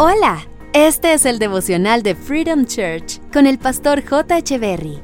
Hola, este es el devocional de Freedom Church con el pastor J. Echeverry.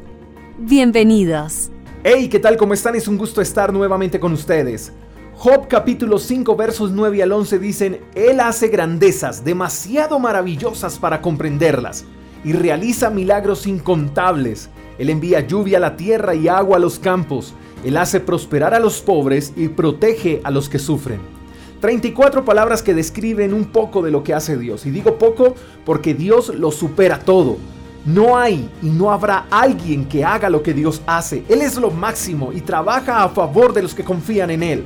Bienvenidos. Hey, ¿qué tal? ¿Cómo están? Es un gusto estar nuevamente con ustedes. Job capítulo 5 versos 9 al 11 dicen, Él hace grandezas demasiado maravillosas para comprenderlas y realiza milagros incontables. Él envía lluvia a la tierra y agua a los campos. Él hace prosperar a los pobres y protege a los que sufren. 34 palabras que describen un poco de lo que hace Dios. Y digo poco porque Dios lo supera todo. No hay y no habrá alguien que haga lo que Dios hace. Él es lo máximo y trabaja a favor de los que confían en Él.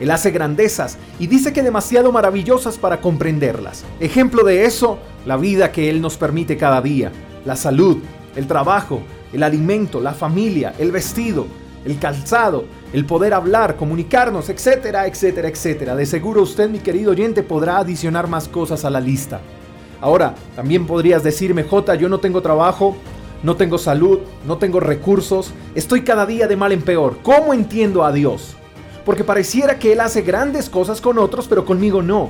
Él hace grandezas y dice que demasiado maravillosas para comprenderlas. Ejemplo de eso, la vida que Él nos permite cada día, la salud, el trabajo, el alimento, la familia, el vestido, el calzado, el poder hablar, comunicarnos, etcétera, etcétera, etcétera. De seguro usted, mi querido oyente, podrá adicionar más cosas a la lista. Ahora, también podrías decirme, J, yo no tengo trabajo, no tengo salud, no tengo recursos, estoy cada día de mal en peor. ¿Cómo entiendo a Dios? porque pareciera que Él hace grandes cosas con otros, pero conmigo no.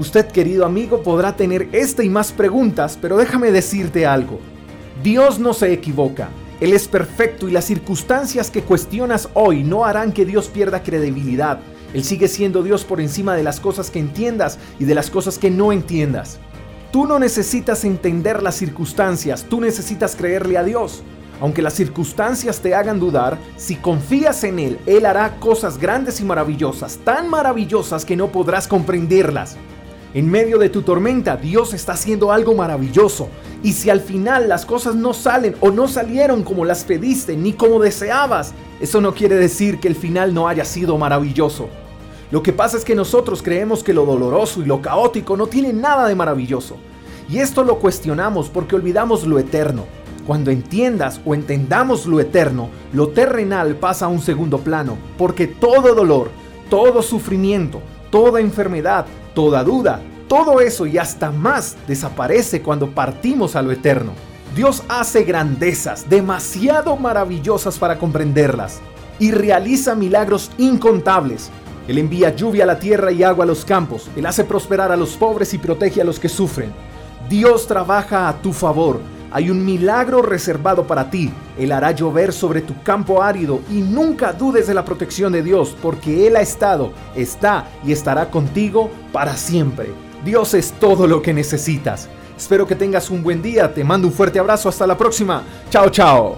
Usted, querido amigo, podrá tener esta y más preguntas, pero déjame decirte algo. Dios no se equivoca. Él es perfecto y las circunstancias que cuestionas hoy no harán que Dios pierda credibilidad. Él sigue siendo Dios por encima de las cosas que entiendas y de las cosas que no entiendas. Tú no necesitas entender las circunstancias, tú necesitas creerle a Dios. Aunque las circunstancias te hagan dudar, si confías en Él, Él hará cosas grandes y maravillosas, tan maravillosas que no podrás comprenderlas. En medio de tu tormenta, Dios está haciendo algo maravilloso. Y si al final las cosas no salen o no salieron como las pediste ni como deseabas, eso no quiere decir que el final no haya sido maravilloso. Lo que pasa es que nosotros creemos que lo doloroso y lo caótico no tiene nada de maravilloso. Y esto lo cuestionamos porque olvidamos lo eterno. Cuando entiendas o entendamos lo eterno, lo terrenal pasa a un segundo plano, porque todo dolor, todo sufrimiento, toda enfermedad, toda duda, todo eso y hasta más desaparece cuando partimos a lo eterno. Dios hace grandezas demasiado maravillosas para comprenderlas y realiza milagros incontables. Él envía lluvia a la tierra y agua a los campos. Él hace prosperar a los pobres y protege a los que sufren. Dios trabaja a tu favor hay un milagro reservado para ti. Él hará llover sobre tu campo árido y nunca dudes de la protección de Dios, porque Él ha estado, está y estará contigo para siempre. Dios es todo lo que necesitas. Espero que tengas un buen día. Te mando un fuerte abrazo. Hasta la próxima. Chao, chao.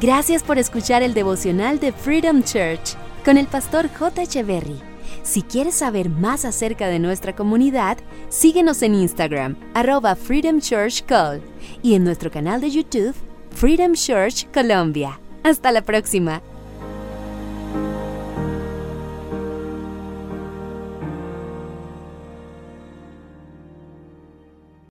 Gracias por escuchar el devocional de Freedom Church con el pastor J. Echeverry. Si quieres saber más acerca de nuestra comunidad, síguenos en Instagram, arroba Freedom Church y en nuestro canal de YouTube, Freedom Church Colombia. Hasta la próxima.